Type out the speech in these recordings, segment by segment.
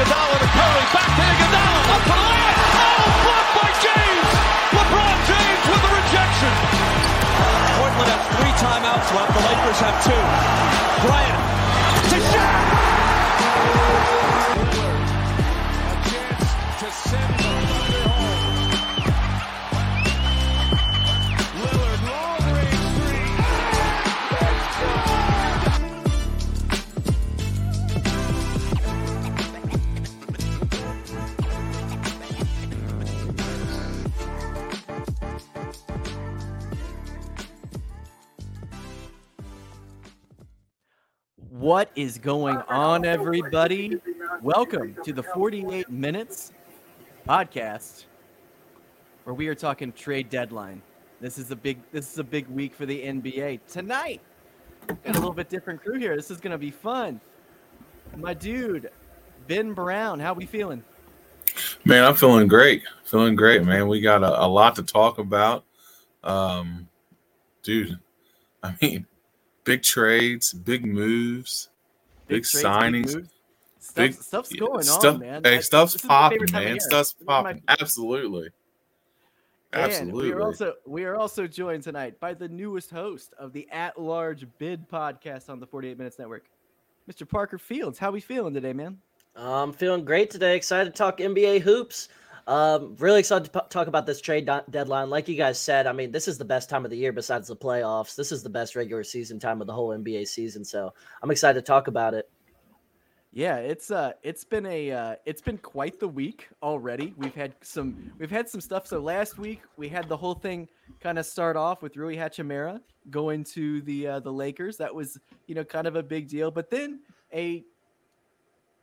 Iguodala to Curry, back to Iguodala, up for the layup. Oh, blocked by James. LeBron James with the rejection. Portland has three timeouts left. The Lakers have two. Bryant to Shaq. What is going on, everybody? Welcome to the 48 Minutes podcast, where we are talking trade deadline. This is a big this is a big week for the NBA. Tonight, got a little bit different crew here. This is gonna be fun. My dude, Ben Brown, how we feeling? Man, I'm feeling great. Feeling great, man. We got a, a lot to talk about. Um, dude, I mean, big trades, big moves, big, trades, signings. moves. Stuff, big- stuff's going stuff, on, man. Hey, I- stuff's this is my popping, favorite time of man. Stuff's This is my popping. Absolutely. And Absolutely. we are also we are also joined tonight by the newest host of the At Large Bid podcast on the 48 Minutes Network, Mr. Parker Fields. How we feeling today, man? I'm feeling great today. Excited to talk NBA hoops. Um, really excited to p- talk about this trade do- deadline. Like you guys said, I mean, this is the best time of the year besides the playoffs. This is the best regular season time of the whole NBA season. So I'm excited to talk about it. Yeah, it's uh it's been a uh, it's been quite the week already. We've had some we've had some stuff. So last week we had the whole thing kind of start off with Rui Hachimura going to the uh, the Lakers. That was you know kind of a big deal. But then a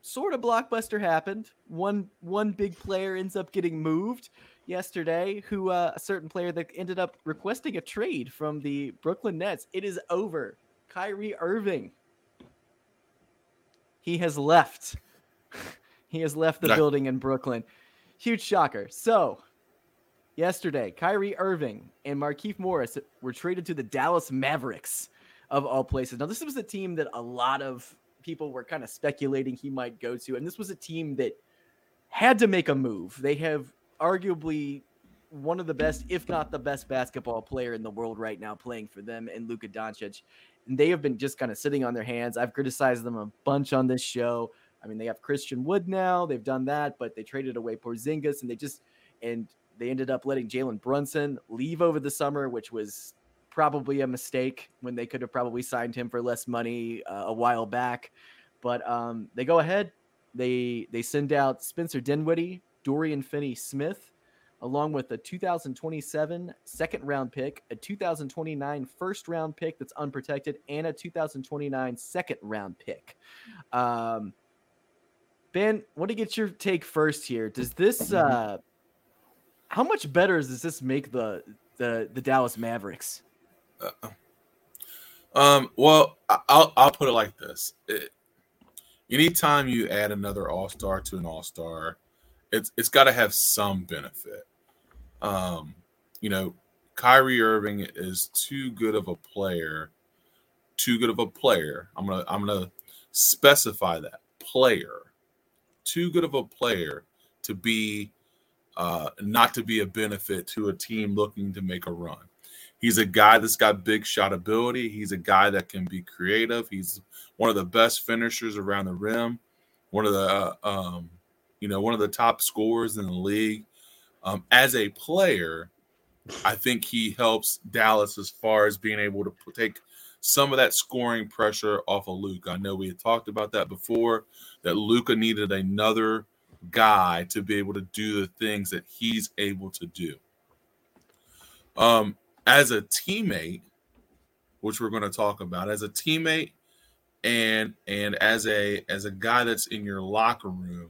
sort of blockbuster happened. One one big player ends up getting moved yesterday. Who uh, a certain player that ended up requesting a trade from the Brooklyn Nets. It is over. Kyrie Irving he has left. he has left the Nah. building in Brooklyn. Huge shocker. So, yesterday, Kyrie Irving and Markieff Morris were traded to the Dallas Mavericks, of all places. Now, this was a team that a lot of people were kind of speculating he might go to, and this was a team that had to make a move. They have arguably one of the best, if not the best, basketball player in the world right now playing for them, and Luka Doncic and they have been just kind of sitting on their hands. I've criticized them a bunch on this show. I mean, they have Christian Wood now. They've done that, but they traded away Porzingis, and they just and they ended up letting Jalen Brunson leave over the summer, which was probably a mistake when they could have probably signed him for less money uh, a while back. But um, they go ahead. They they send out Spencer Dinwiddie, Dorian Finney-Smith, along with a 2027 second round pick, a 2029 first round pick that's unprotected, and a 2029 second round pick. Um, ben, want to get your take first here? Does this uh, how much better does this make the the the Dallas Mavericks? Um, well, I'll I'll put it like this: it, anytime you add another All Star to an All Star, it's it's got to have some benefit. Um, you know, Kyrie Irving is too good of a player, too good of a player. I'm gonna I'm gonna specify that player, too good of a player to be uh, not to be a benefit to a team looking to make a run. He's a guy that's got big shot ability. He's a guy that can be creative. He's one of the best finishers around the rim. One of the, uh, um, you know, one of the top scorers in the league. Um, as a player, I think he helps Dallas as far as being able to take some of that scoring pressure off of Luka. I know we had talked about that before. That Luka needed another guy to be able to do the things that he's able to do. Um, as a teammate, which we're going to talk about, as a teammate and and as a as a guy that's in your locker room,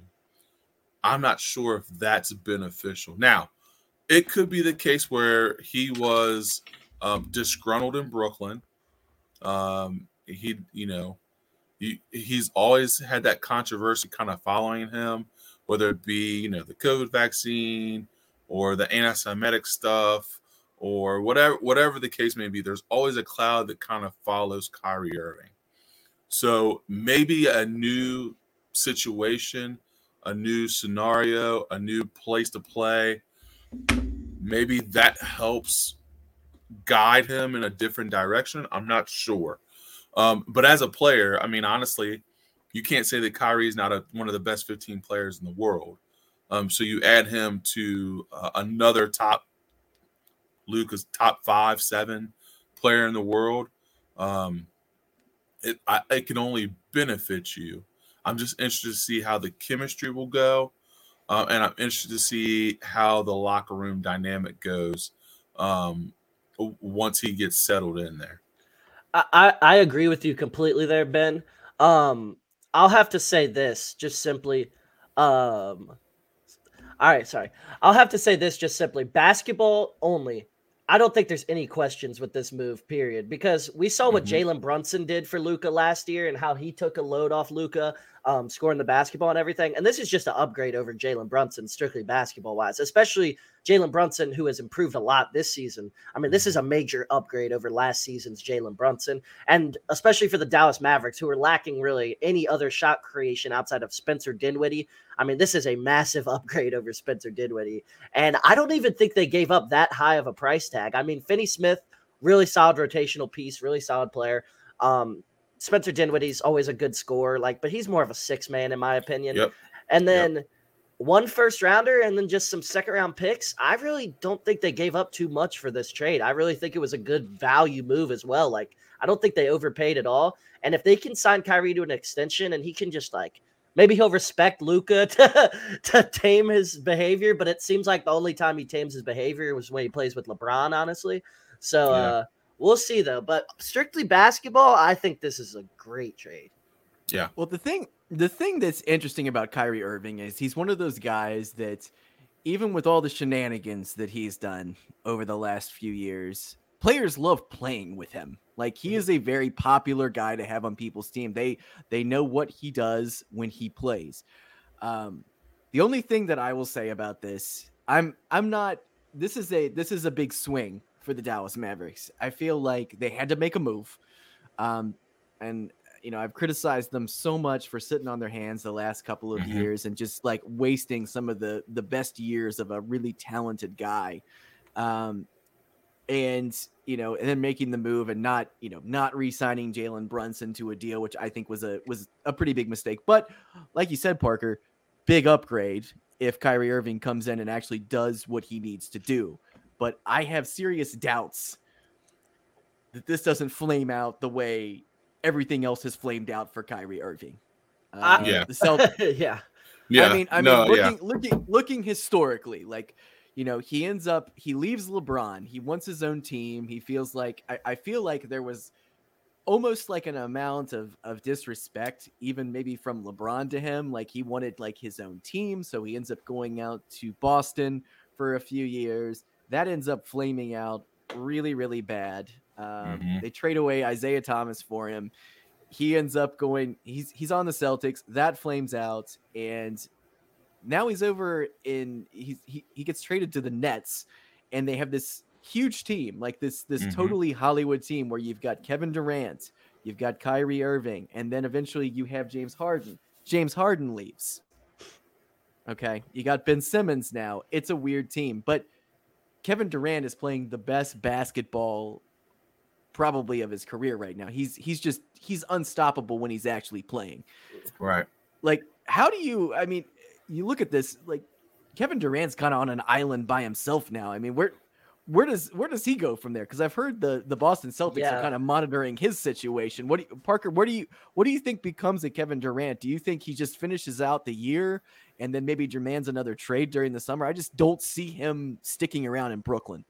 I'm not sure if that's beneficial. Now, it could be the case where he was um, disgruntled in Brooklyn. Um, he, you know, he, he's always had that controversy kind of following him, whether it be you know the COVID vaccine or the anti-Semitic stuff or whatever whatever the case may be. There's always a cloud that kind of follows Kyrie Irving. So maybe a new situation, a new scenario, a new place to play. Maybe that helps guide him in a different direction? I'm not sure. Um, but as a player, I mean, honestly, you can't say that Kyrie is not a, one of the best 15 players in the world. Um, so you add him to uh, another top, Luka's top five, seven player in the world. Um, it, I, it can only benefit you. I'm just interested to see how the chemistry will go. Uh, and I'm interested to see how the locker room dynamic goes um, once he gets settled in there. I, I agree with you completely there, Ben. Um, I'll have to say this just simply. Um, all right, sorry. I'll have to say this just simply. Basketball only. I don't think there's any questions with this move, period. Because we saw what mm-hmm. Jalen Brunson did for Luka last year and how he took a load off Luka um, scoring the basketball and everything. And this is just an upgrade over Jalen Brunson, strictly basketball wise, especially Jalen Brunson, who has improved a lot this season. I mean, this is a major upgrade over last season's Jalen Brunson, and especially for the Dallas Mavericks, who are lacking really any other shot creation outside of Spencer Dinwiddie. I mean, this is a massive upgrade over Spencer Dinwiddie. And I don't even think they gave up that high of a price tag. I mean, Finney Smith, really solid rotational piece, really solid player. Um, Spencer Dinwiddie's always a good scorer, like, but he's more of a six man in my opinion. Yep. And then yep. one first rounder and then just some second round picks. I really don't think they gave up too much for this trade. I really think it was a good value move as well. Like, I don't think they overpaid at all. And if they can sign Kyrie to an extension and he can just like maybe he'll respect Luka to, to tame his behavior, but it seems like the only time he tames his behavior was when he plays with LeBron, honestly. So yeah. uh We'll see though. But strictly basketball, I think this is a great trade. Yeah. Well, the thing the thing that's interesting about Kyrie Irving is he's one of those guys that even with all the shenanigans that he's done over the last few years, players love playing with him. Like he is a very popular guy to have on people's team. They they know what he does when he plays. Um, the only thing that I will say about this, I'm I'm not. This is a this is a big swing for the Dallas Mavericks. I feel like they had to make a move. Um, and you know, I've criticized them so much for sitting on their hands the last couple of mm-hmm. years and just like wasting some of the the best years of a really talented guy. Um, and you know, and then making the move and not, you know, not re-signing Jalen Brunson to a deal, which I think was a was a pretty big mistake. But like you said, Parker, big upgrade if Kyrie Irving comes in and actually does what he needs to do but I have serious doubts that this doesn't flame out the way everything else has flamed out for Kyrie Irving. Uh, yeah. The Celtics. yeah. Yeah. I mean, I mean, looking, yeah. looking, looking historically, like, you know, he ends up, he leaves LeBron. He wants his own team. He feels like, I, I feel like there was almost like an amount of, of disrespect, even maybe from LeBron to him. Like he wanted like his own team. So he ends up going out to Boston for a few years that ends up flaming out really, really bad. Um, mm-hmm. They trade away Isaiah Thomas for him. He ends up going. He's he's on the Celtics. That flames out, and now he's over in. He's, he he gets traded to the Nets, and they have this huge team, like this this mm-hmm. totally Hollywood team where you've got Kevin Durant, you've got Kyrie Irving, and then eventually you have James Harden. James Harden leaves. Okay, you got Ben Simmons now. It's a weird team, but Kevin Durant is playing the best basketball probably of his career right now. He's he's just he's unstoppable when he's actually playing. Right. Like how do you I mean you look at this like Kevin Durant's kind of on an island by himself now. I mean, where where does where does he go from there? Because I've heard the the Boston Celtics yeah. are kind of monitoring his situation. What do you, Parker? Where do you what do you think becomes of Kevin Durant? Do you think he just finishes out the year and then maybe demands another trade during the summer. I just don't see him sticking around in Brooklyn.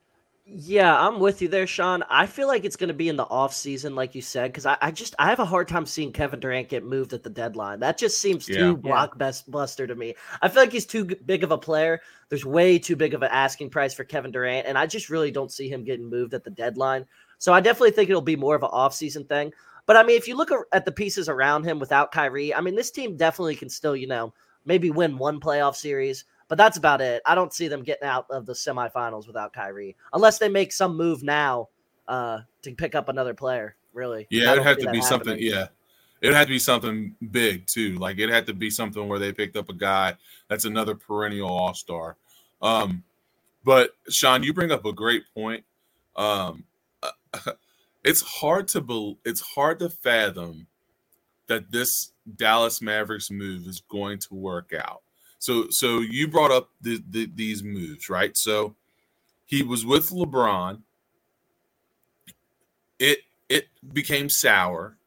Yeah, I'm with you there, Sean. I feel like it's going to be in the off season, like you said, because I, I, just I have a hard time seeing Kevin Durant get moved at the deadline. That just seems yeah. too yeah. blockbuster to me. I feel like he's too big of a player. There's way too big of an asking price for Kevin Durant, and I just really don't see him getting moved at the deadline. So I definitely think it'll be more of an off season thing. But I mean, if you look at the pieces around him without Kyrie, I mean, this team definitely can still, you know, maybe win one playoff series, but that's about it. I don't see them getting out of the semifinals without Kyrie, unless they make some move now uh, to pick up another player. Really? Yeah, it'd have to be something. Yeah, it'd have to be something big too. Like it had to be something where they picked up a guy that's another perennial All Star. Um, but Sean, you bring up a great point. Um, it's hard to bel it's hard to fathom that this Dallas Mavericks move is going to work out. So so you brought up the, the, these moves, right? So he was with LeBron. It it became sour.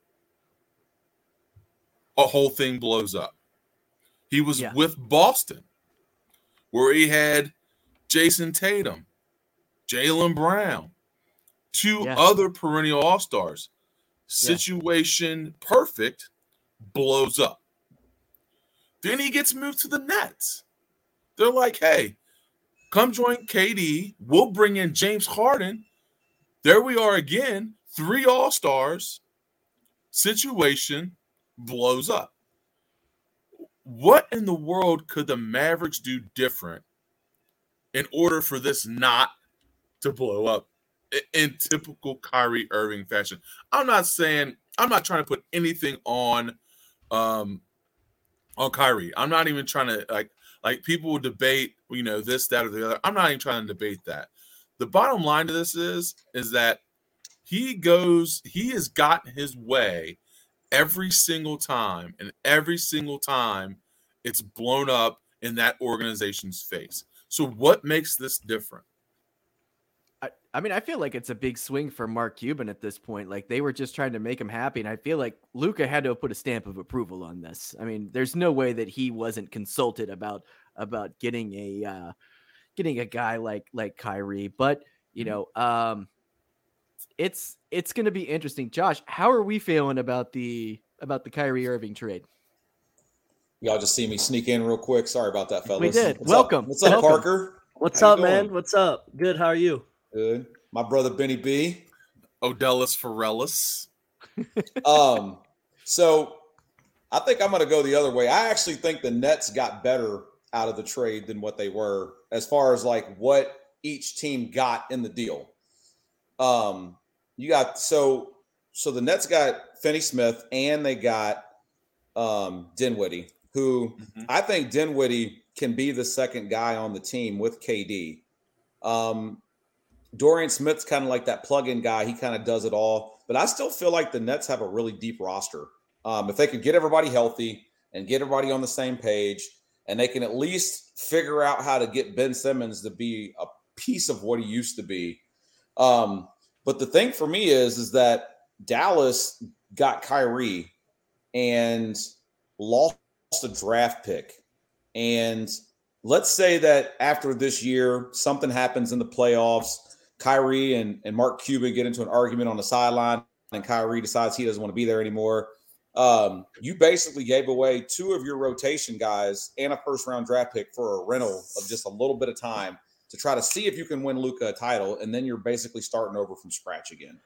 A whole thing blows up. He was Yeah. with Boston, where he had Jayson Tatum, Jaylen Brown, two Yeah. other perennial all stars. Yeah. Situation perfect, blows up. Then he gets moved to the Nets. They're like, hey, come join KD. We'll bring in James Harden. There we are again. Three all stars. Situation blows up. What in the world could the Mavericks do different in order for this not to blow up in typical Kyrie Irving fashion? I'm not saying I'm not trying to put anything on um on Kyrie. I'm not even trying to like like people will debate, you know, this, that, or the other. I'm not even trying to debate that. The bottom line to this is is that he goes, he has gotten his way every single time, and every single time it's blown up in that organization's face. So what makes this different? I, I mean, I feel like it's a big swing for Mark Cuban at this point. Like they were just trying to make him happy, and I feel like Luka had to have put a stamp of approval on this. I mean, there's no way that he wasn't consulted about about getting a uh, getting a guy like like Kyrie. But you know, um, it's it's going to be interesting. Josh, how are we feeling about the about the Kyrie Irving trade? Y'all just see me sneak in real quick. Sorry about that, fellas. We did. What's Welcome. Up? What's up, Welcome. Parker? What's How up, man? What's up? Good. How are you? Good. My brother Benny B. Odellis Forellis. Um, so I think I'm going to go the other way. I actually think the Nets got better out of the trade than what they were as far as like what each team got in the deal. Um, you got so so the Nets got Finney Smith and they got um Dinwiddie, who Mhm. I think Dinwiddie can be the second guy on the team with KD. Um, Dorian Smith's kind of like that plug-in guy. He kind of does it all. But I still feel like the Nets have a really deep roster. Um, if they could get everybody healthy and get everybody on the same page, and they can at least figure out how to get Ben Simmons to be a piece of what he used to be. Um, but the thing for me is, is that Dallas got Kyrie and lost a draft pick. And let's say that after this year, something happens in the playoffs. Kyrie and, and Mark Cuban get into an argument on the sideline, and Kyrie decides he doesn't want to be there anymore. Um, you basically gave away two of your rotation guys and a first round draft pick for a rental of just a little bit of time to try to see if you can win Luka a title, and then you're basically starting over from scratch again.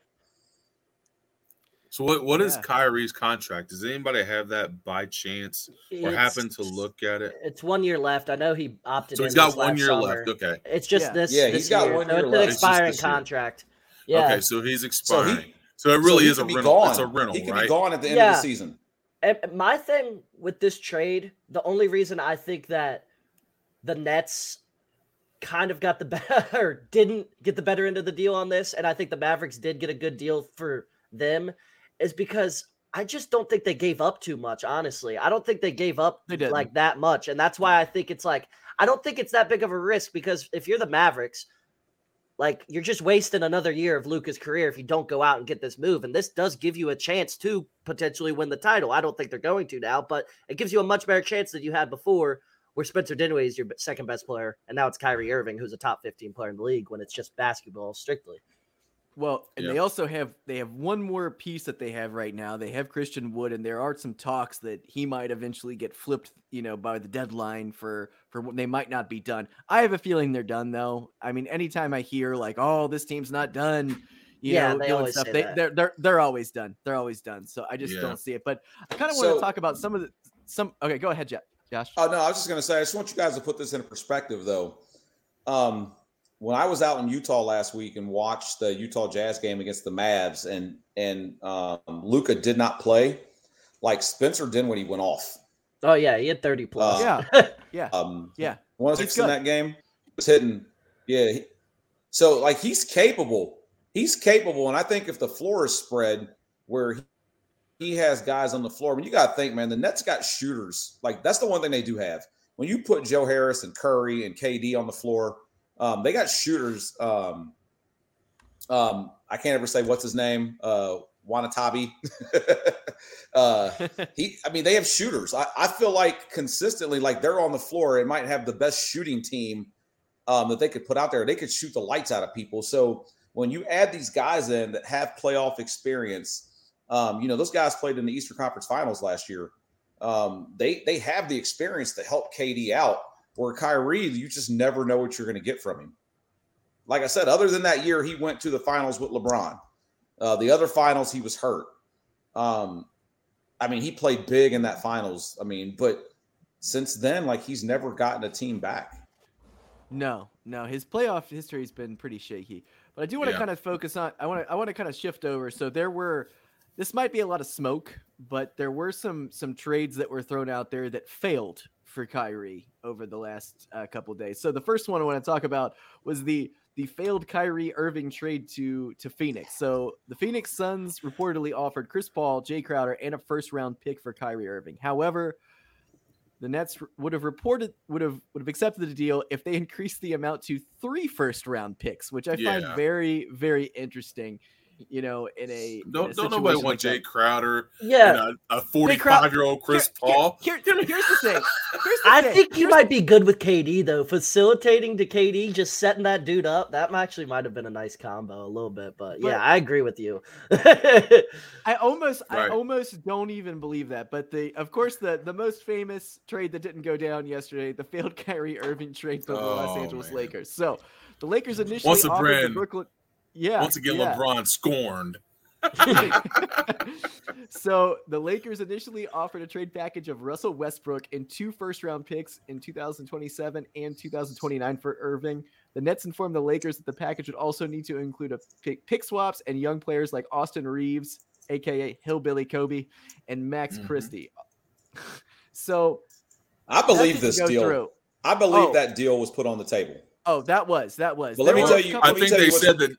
So what, what is Yeah. Kyrie's contract? Does anybody have that by chance or It's- happen to look at it? It's one year left. I know he opted. So in he's got this one year summer. left. Okay. It's just Yeah. this. Yeah, this he's got year. one year it's left. an It's just expiring this year. contract. Yeah. Okay, so he's So expiring. he- So, it really so is a could be rental. It's a gone. rental, He could right? be gone at the end Yeah. of the season. And my thing with this trade, the only reason I think that the Nets kind of got the better, didn't get the better end of the deal on this, and I think the Mavericks did get a good deal for them, is because I just don't think they gave up too much. Honestly, I don't think they gave up They like that much, and that's why I think it's like I don't think it's that big of a risk because if you're the Mavericks. Like you're just wasting another year of Luka's career if you don't go out and get this move. And this does give you a chance to potentially win the title. I don't think they're going to now, but it gives you a much better chance than you had before, where Spencer Dinwiddie is your second best player, and now it's Kyrie Irving, who's a top 15 player in the league when it's just basketball strictly. Well, and Yeah. they also have they have one more piece that they have right now. They have Christian Wood, and there are some talks that he might eventually get flipped, you know, by the deadline for for when they might not be done. I have a feeling they're done though. I mean, anytime I hear like, "Oh, this team's not done," you Yeah, know, they doing always stuff, say they that. they're they're they're always done. They're always done. So I just Yeah. don't see it. But I kind of want to So- talk about some of the some. Okay, go ahead, Jo- Josh. Oh no, I was just gonna say I just want you guys to put this in perspective though. Um when I was out in Utah last week and watched the Utah Jazz game against the Mavs and and um Luka did not play, like Spencer Dinwiddie went off. Oh, yeah, he had 30 plus. Uh, yeah, yeah, Um yeah. one of six in that game was hitting. Yeah. he- so like he's capable he's capable, and I think if the floor is spread where he, he has guys on the floor, I mean, you got to think, man, the Nets got shooters. Like that's the one thing they do have. When you put Joe Harris and Curry and KD on the floor, um, they got shooters. Um, um, I can't ever say what's his name. Uh, Wanatabi. uh, he, I mean, they have shooters. I, I feel like consistently, like they're on the floor. It might have the best shooting team um, that they could put out there. They could shoot the lights out of people. So when you add these guys in that have playoff experience, um, you know those guys played in the Eastern Conference Finals last year. Um, they they have the experience to help KD out. Where Kyrie, you just never know what you're going to get from him. Like I said, other than that year, he went to the finals with LeBron. Uh, the other finals, he was hurt. Um, I mean, he played big in that finals. I mean, but since then, like he's never gotten a team back. No, no, his playoff history has been pretty shaky. But I do want to Yeah. kind of focus on. I want to. I want to kind of shift over. So there were. This might be a lot of smoke, but there were some some trades that were thrown out there that failed for Kyrie over the last uh, couple days. So the first one I want to talk about was the the failed Kyrie Irving trade to to Phoenix. So the Phoenix Suns reportedly offered Chris Paul, Jae Crowder, and a first round pick for Kyrie Irving. However, the Nets would have reported would have would have accepted the deal if they increased the amount to three first round picks, which I find very very interesting. You know, in a in a Don't don't nobody want like Jae that. Crowder Yeah, a, a Jae Crow- 45 year old Chris Here- here- Paul. Here, here's the thing. Here's the I thing. think you Here's- might be good with KD though. Facilitating to KD, just setting that dude up. That actually might have been a nice combo a little bit. But, But- yeah, I agree with you. I almost I almost don't even believe that. But the of course the the most famous trade that didn't go down yesterday, the failed Kyrie Irving trade for the oh, Los Oh, Angeles man. Lakers. So the Lakers initially Once offered the Brooklyn. Yeah. Once again, yeah. LeBron scorned. so the Lakers initially offered a trade package of Russell Westbrook and two first round picks in 2027 and 2029 for Irving. The Nets informed the Lakers that the package would also need to include a pick, pick swaps and young players like Austin Reaves, aka Hillbilly Kobe, and Max Mhm. Christie. So I believe this deal. through. I believe Oh. that deal was put on the table. Oh, that was that was. But let me were tell you- I think they said that.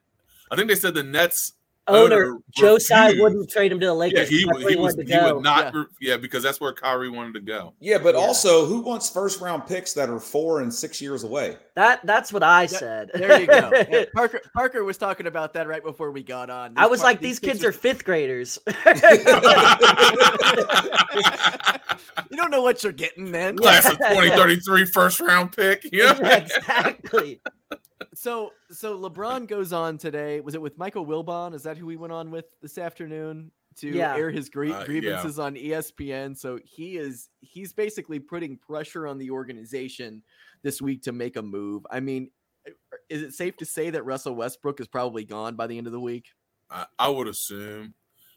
I think they said the Nets Owner owner Joe Tsai wouldn't trade him to the Lakers. Yeah, he, That's would- he was wanted he go. would not. Yeah. Yeah. because that's where Kyrie wanted to go. Yeah, but Yeah. also, who wants first round picks that are four and six years away? That that's what I That- saed. There you go. Yeah, Parker Parker was talking about that right before we got on. I was par- like, these kids are are fifth graders. you don't know what you're getting, man. Class of 2033 first round pick. Yeah. exactly. So so LeBron goes on today. Was it with Michael Wilbon? Is that who he went on with this afternoon to Yeah. air his grie- Uh, yeah. grievances on E ESPN? So he is he's basically putting pressure on the organization this week to make a move. I mean, is it safe to say that Russell Westbrook is probably gone by the end of the week? I, I would assume.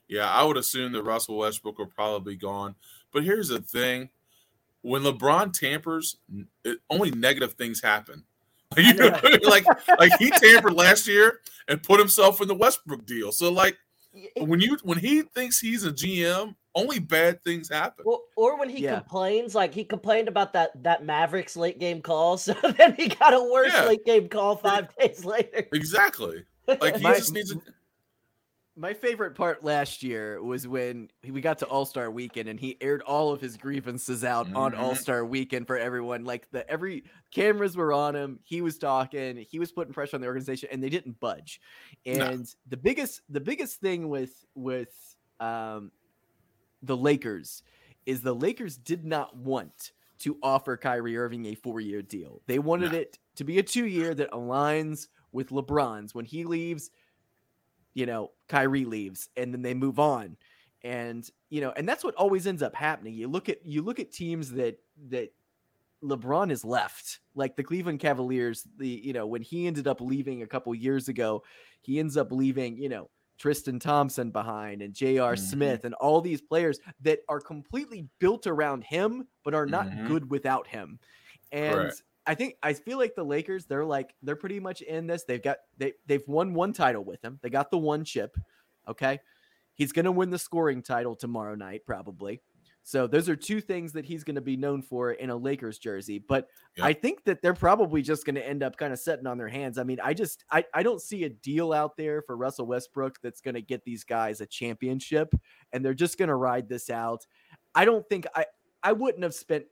Yeah, I would assume that Russell Westbrook will probably be gone. But here's the thing: when LeBron tampers, it, only negative things happen. You know, what I mean? like like he tampered last year and put himself in the Westbrook deal. So like when you when he thinks he's a GM, only bad things happen. Or, or when he Yeah. complains, like he complained about that that Mavericks late game call, so then he got a worse Yeah. late game call five days later. Exactly. Like he My- just needs to. My favorite part last year was when we got to All Star Weekend and he aired all of his grievances out on Mhm. All Star Weekend for everyone. Like the every cameras were on him, he was talking, he was putting pressure on the organization, and they didn't budge. No. And the biggest the biggest thing with with um, the Lakers is the Lakers did not want to offer Kyrie Irving a four year deal. They wanted No. it to be a two year that aligns with LeBron's. When he leaves, you know, Kyrie leaves and then they move on. And, you know, and that's what always ends up happening. You look at you look at teams that that LeBron is left, like the Cleveland Cavaliers, the you know, when he ended up leaving a couple years ago, he ends up leaving, you know, Tristan Thompson behind and J.R. Mhm. Smith and all these players that are completely built around him, but are not Mhm. good without him. And Correct. I think I feel like the Lakers, they're like they're pretty much in this. They've got they they've won one title with him. They got the one chip. Okay. He's gonna win the scoring title tomorrow night, probably. So those are two things that he's going to be known for in a Lakers jersey. But Yep. I think that they're probably just going to end up kind of setting on their hands. I mean, I just I, I don't see a deal out there for Russell Westbrook that's going to get these guys a championship and they're just going to ride this out. I don't think I I wouldn't have spent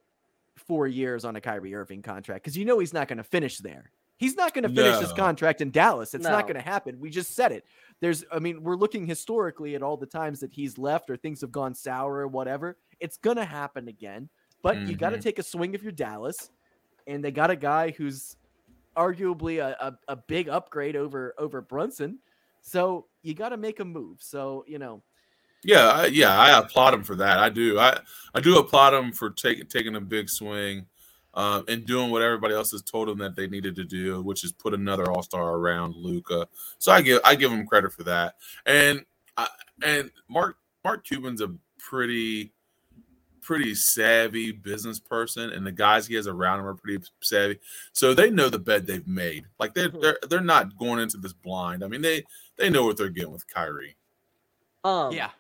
4 years on a Kyrie Irving contract cuz you know he's not going to finish there. He's not going to finish his contract in Dallas. It's not going to happen. We just said it. There's, I mean, we're looking historically at all the times that he's left or things have gone sour or whatever. It's going to happen again. But you got to mm-hmm. take a swing if you're Dallas, and they got a guy who's arguably a, a, a big upgrade over over Brunson. So you got to make a move. So you know, Yeah, I, yeah, I applaud him for that. I do. I I do applaud him for taking taking a big swing, uh, and doing what everybody else has told him that they needed to do, which is put another All Star around Luka. So I give I give him credit for that. And I, and Mark Mark Cuban's a pretty pretty savvy business person, and the guys he has around him are pretty savvy. So they know the bed they've made. Like they're they're they're not going into this blind. I mean they they know what they're getting with Kyrie. Um, yeah,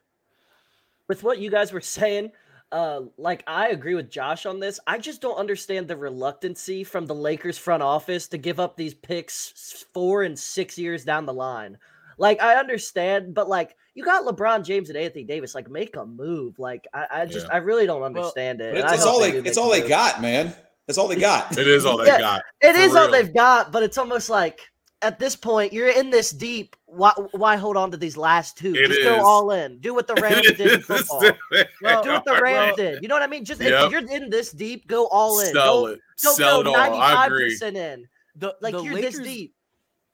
with what you guys were saying, uh, like I agree with Josh on this. I just don't understand the reluctancy from the Lakers front office to give up these picks four and six years down the line. Like I understand, but like you got LeBron James and Anthony Davis, like make a move. Like I, I just Yeah. I really don't understand it. It's, it's all they do make it's all they move. got, man. That's all they got. It is all they Yeah. got. It is For is all they've got, but it's almost like at this point you're in this deep. Why why hold on to these last two? It just is. go all in. Do what the Rams did in football. Well, Do what the Rams did. You know what I mean? Just if you're in this deep, go all in. Sell Go, it. don't Sell it go all. I 95 agree. percent in. the Like the you're Lakers, this deep.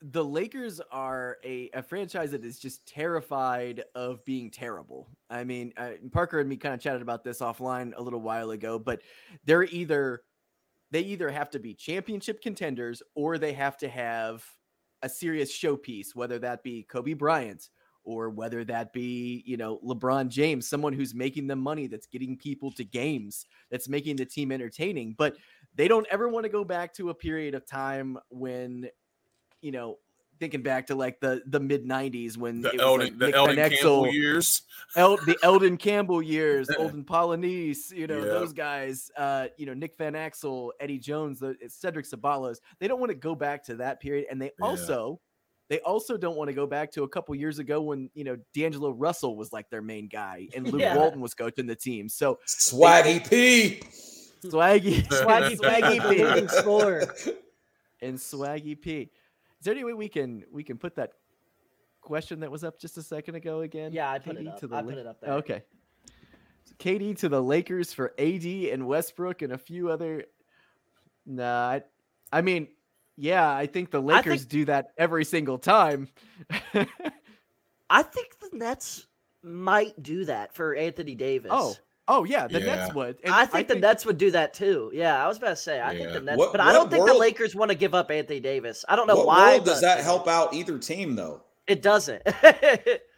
the Lakers are a, a franchise that is just terrified of being terrible. I mean, uh, Parker and me kind of chatted about this offline a little while ago, but they're either they either have to be championship contenders or they have to have a serious showpiece, whether that be Kobe Bryant or whether that be, you know, LeBron James, someone who's making them money, that's getting people to games, that's making the team entertaining. But they don't ever want to go back to a period of time when, you know, thinking back to like the the mid '90s when The it was Elden, like the Nick Elden Van Campbell years. El, the Elden Campbell years, Olden Polynice, you know, Yeah. those guys, uh, you know, Nick Van Exel, Eddie Jones, the, Cedric Ceballos. They don't want to go back to that period. And they Yeah. also, they also don't want to go back to a couple years ago when, you know, D'Angelo Russell was like their main guy and Luke Yeah. Walton was coaching the team. So Swaggy P. Swaggy, Swaggy, Swaggy Swaggy P, the P leading scorer. and Swaggy P. Is there any way we can, we can put that question that was up just a second ago again? Yeah, I put it up. to the I La- put it up there. Okay. KD to the Lakers for AD and Westbrook and a few other. Nah, I, I mean, yeah, I think the Lakers think- do that every single time. I think the Nets might do that for Anthony Davis. oh, oh yeah, the Yeah. Nets would. And I think the Nets would do that too. Yeah, I was about to say. I think the Nets, What- but I don't think the Lakers want to give up Anthony Davis. I don't know what why. world does but that help out either team though? It doesn't.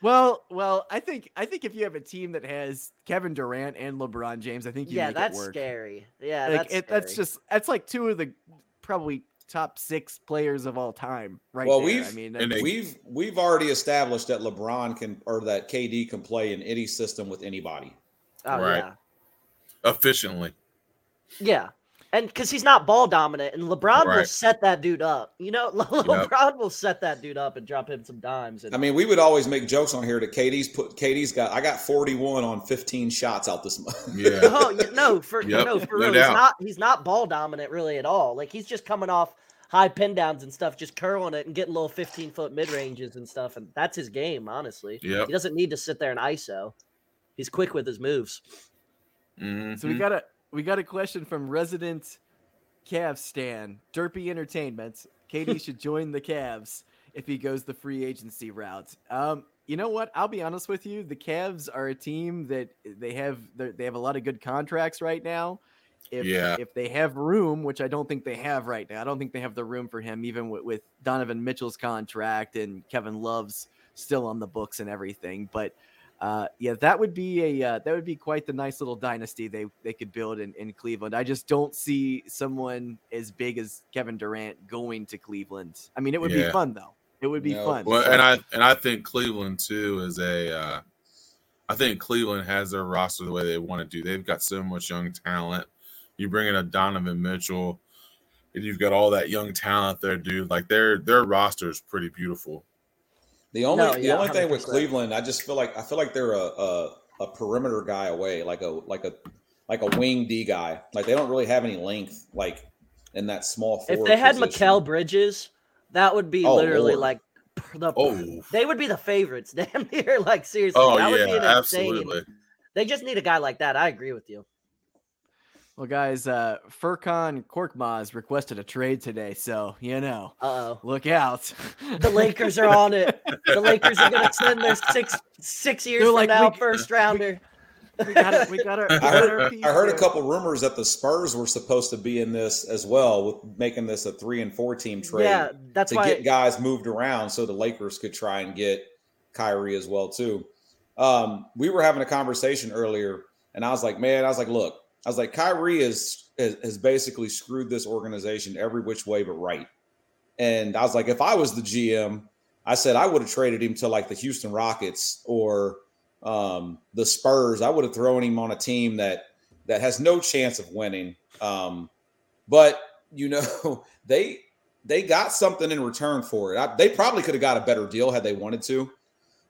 Well, well, I think I think if you have a team that has Kevin Durant and LeBron James, I think you yeah, make that's it work. scary. Yeah, Like, that's it, that's just that's like two of the probably top six players of all time, right? Well, there. we've- I mean, and they- We've we've already established that LeBron can or that KD can play in any system with anybody. Oh Right. yeah, efficiently. yeah. And because he's not ball dominant, and LeBron will set that dude up. You know, LeBron will set that dude up and drop him some dimes. And I mean, we would always make jokes on here that KD's put KD's got I got 41 on 15 shots out this month. Yeah. oh yeah, no, for Yep, no, for no real, he's not he's not ball dominant really at all. Like he's just coming off high pin downs and stuff, just curling it and getting little fifteen foot mid ranges and stuff, and that's his game. Honestly, Yep. he doesn't need to sit there and ISO. He's quick with his moves. Mhm. So we got a we got a question from resident Cavs stan, Derpy Entertainment. KD should join the Cavs if he goes the free agency route. Um, you know what? I'll be honest with you. The Cavs are a team that they have they're- they have a lot of good contracts right now. If Yeah. if they have room, which I don't think they have right now, I don't think they have the room for him, even with, with Donovan Mitchell's contract and Kevin Love's still on the books and everything. But uh, yeah, that would be a uh, that would be quite the nice little dynasty they they could build in, in Cleveland. I just don't see someone as big as Kevin Durant going to Cleveland. I mean, it would be fun though. It would be No. fun. Well, and I and I think Cleveland too is a uh, I think Cleveland has their roster the way they want to do. They've got so much young talent. You bring in a Donovan Mitchell, and you've got all that young talent there, dude. Like their their roster is pretty beautiful. The only No, the yeah, only thing with Cleveland, I just feel like I feel like they're a, a a perimeter guy away, like a like a like a wing D guy. Like they don't really have any length, like in that small. If they had position. Mikal Bridges, that would be Oh, literally Lord. like the Oh, they would be the favorites, damn near. Like seriously, oh that would be yeah, an insane. They just need a guy like that. I agree with you. Well, guys, uh, Furkan Korkmaz requested a trade today, so you know, Uh oh. look out. The Lakers are on it. The Lakers are gonna send their six six years They're from like, now we- first rounder. we got it. We got our. I heard, our piece I heard a couple rumors that the Spurs were supposed to be in this as well, with making this a three and four team trade Yeah, that's to why. get guys moved around, so the Lakers could try and get Kyrie as well too. Um, we were having a conversation earlier, and I was like, man, I was like, look, I was like, Kyrie is has, has basically screwed this organization every which way but right. And I was like, if I was the GM, I said I would have traded him to like the Houston Rockets or um, the Spurs. I would have thrown him on a team that that has no chance of winning. Um, but you know, they they got something in return for it. I, they probably could have got a better deal had they wanted to.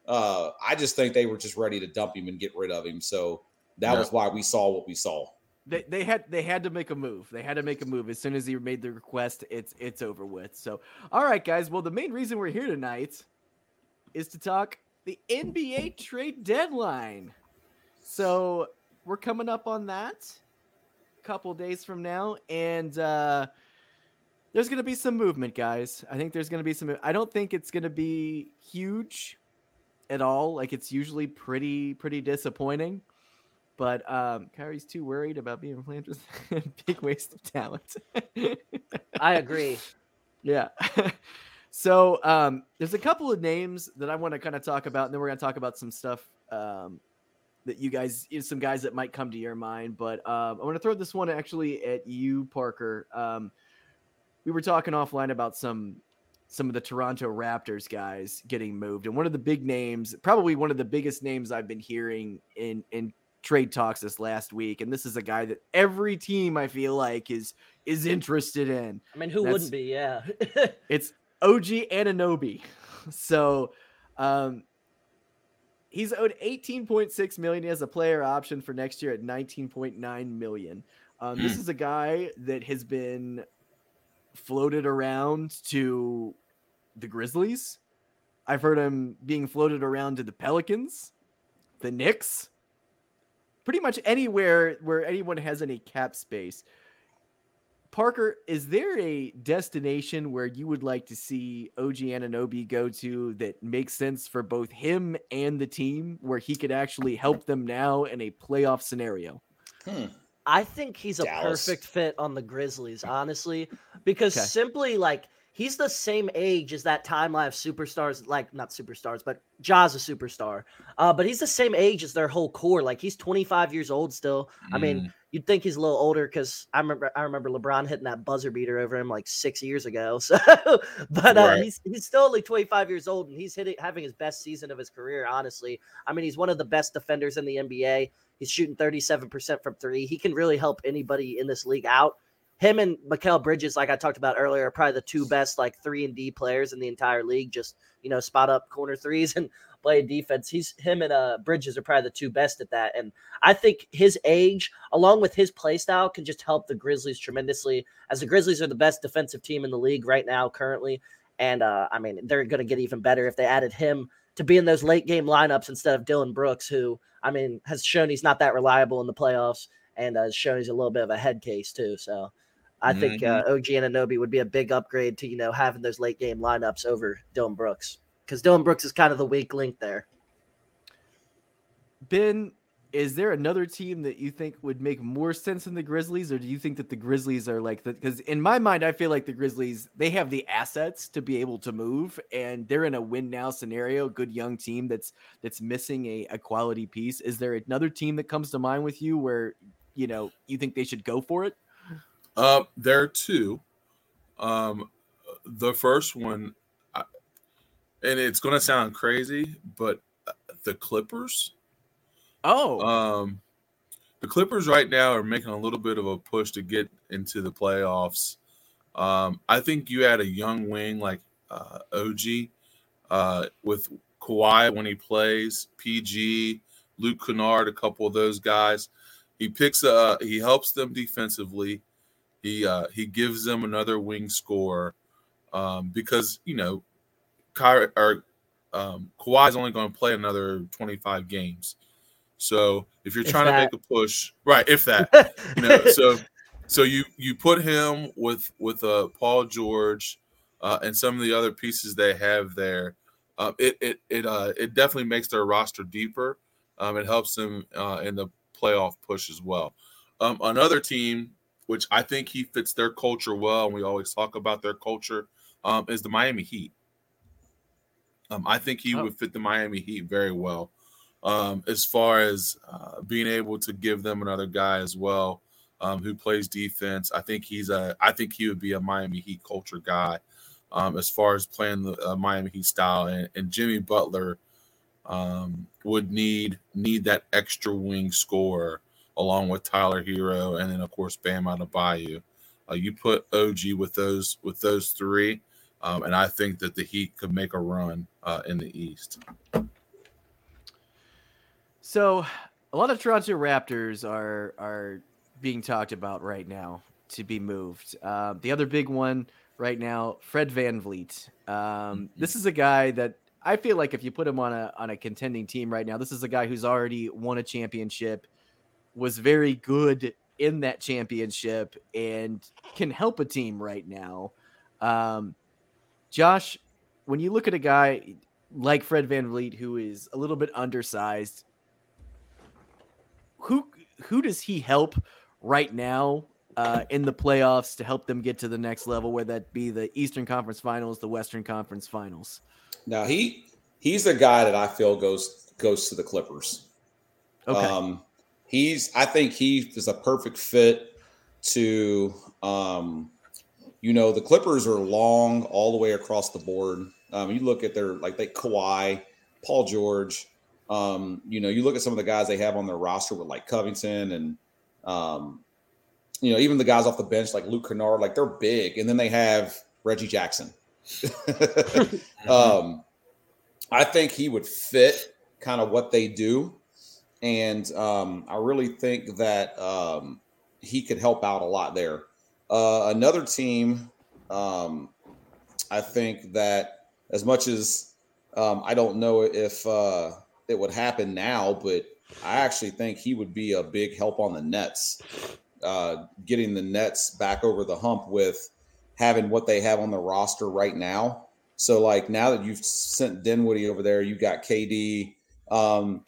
Uh, I just think they were just ready to dump him and get rid of him. So that Yeah. was why we saw what we saw. They, they had they had to make a move. They had to make a move as soon as he made the request. It's it's over with. So, all right, guys. Well, the main reason we're here tonight is to talk the NBA trade deadline. So we're coming up on that a couple days from now, and uh, there's gonna be some movement, guys. I think there's gonna be some. I don't think it's gonna be huge at all. Like it's usually pretty pretty disappointing. But um, Kyrie's too worried about being with big waste of talent. I agree. yeah. so um, there's a couple of names that I want to kind of talk about, and then we're gonna talk about some stuff um, that you guys, you know, some guys that might come to your mind. But um, I want to throw this one actually at you, Parker. Um, we were talking offline about some some of the Toronto Raptors guys getting moved, and one of the big names, probably one of the biggest names I've been hearing in in trade talks this last week, and this is a guy that every team I feel like is is interested in. I mean, who That's- wouldn't be? Yeah. It's OG Anunoby. So um he's owed 18.6 million. He has a player option for next year at 19.9 million. Um, this is a guy that has been floated around to the Grizzlies. I've heard him being floated around to the Pelicans, the Knicks, pretty much anywhere where anyone has any cap space. Parker, is there a destination where you would like to see OG Anunoby go to that makes sense for both him and the team, where he could actually help them now in a playoff scenario? Hmm. I think he's a Dallas. perfect fit on the Grizzlies, honestly, because Okay. simply like he's the same age as that timeline of superstars, like not superstars, but Ja's a superstar. Uh, but he's the same age as their whole core. Like he's 25 years old still. I mean, you'd think he's a little older because I remember I remember LeBron hitting that buzzer beater over him like six years ago. So, but uh, Right. he's he's still only 25 years old and he's hitting having his best season of his career. Honestly, I mean he's one of the best defenders in the NBA. He's shooting 37% from three. He can really help anybody in this league out. Him and Mikal Bridges, like I talked about earlier, are probably the two best like three and D players in the entire league. Just you know, spot up corner threes and play defense. He's him and uh Bridges are probably the two best at that. And I think his age, along with his play style, can just help the Grizzlies tremendously. As the Grizzlies are the best defensive team in the league right now, currently. And uh, I mean, they're going to get even better if they added him to be in those late game lineups instead of Dillon Brooks, who I mean has shown he's not that reliable in the playoffs and uh, has shown he's a little bit of a head case too. So I think uh, OG Anunoby would be a big upgrade to you know having those late game lineups over Dillon Brooks because Dillon Brooks is kind of the weak link there. Ben, is there another team that you think would make more sense than the Grizzlies, or do you think that the Grizzlies are like the? Because in my mind, I feel like the Grizzlies they have the assets to be able to move, and they're in a win now scenario. Good young team that's that's missing a, a quality piece. Is there another team that comes to mind with you where you know you think they should go for it? Uh, there are two. Um, the first one, I- and it's going to sound crazy, but uh, the Clippers, Oh, Um, the Clippers right now are making a little bit of a push to get into the playoffs. Um, I think you add a young wing like uh, OG uh, with Kawhi when he plays, PG, Luke Kennard, a couple of those guys. He picks uh he helps them defensively. He uh, he gives them another wing score um, because you know Kyrie or um, Kawhi is only going to play another 25 games. So if you're If trying that. to make a push, right? If that, you know, so so you you put him with with uh, Paul George uh, and some of the other pieces they have there. Uh, it it it uh, it definitely makes their roster deeper. Um, it helps them uh, in the playoff push as well. Um, another team, which I think he fits their culture well, and we always talk about their culture, um, is the Miami Heat. Um, I think he Oh. would fit the Miami Heat very well, um, as far as uh, being able to give them another guy as well um, who plays defense. I think he's a. I think he would be a Miami Heat culture guy, um, as far as playing the uh, Miami Heat style. And, and Jimmy Butler um, would need need that extra wing scorer along with Tyler Herro, and then of course Bam Adebayo. Uh, you put OG with those with those three, um, and I think that the Heat could make a run uh, in the East. So a lot of Toronto Raptors are are being talked about right now to be moved. Uh, the other big one right now, Fred VanVleet. Um, this is a guy that I feel like if you put him on a on a contending team right now, this is a guy who's already won a championship, was very good in that championship, and can help a team right now. Um, Josh, when you look at a guy like Fred VanVleet, who is a little bit undersized, who who does he help right now uh, in the playoffs to help them get to the next level, whether that be the Eastern Conference Finals, the Western Conference Finals? Now he he's a guy that I feel goes goes to the Clippers. Okay, Um, he's I think he is a perfect fit to um, you know the Clippers are long all the way across the board. Um, you look at their like they Kawhi, Paul George. Um, you know, you look at some of the guys they have on their roster with like Covington and um, you know, even the guys off the bench like Luke Kennard, like they're big, and then they have Reggie Jackson. um, I think he would fit kind of what they do, and um, I really think that um, he could help out a lot there. Uh, another team, um, I think that as much as um, I don't know if uh, it would happen now, but I actually think he would be a big help on the Nets, uh, getting the Nets back over the hump with having what they have on the roster right now. So, like now that you've sent Dinwiddie over there, you've got KD. Um,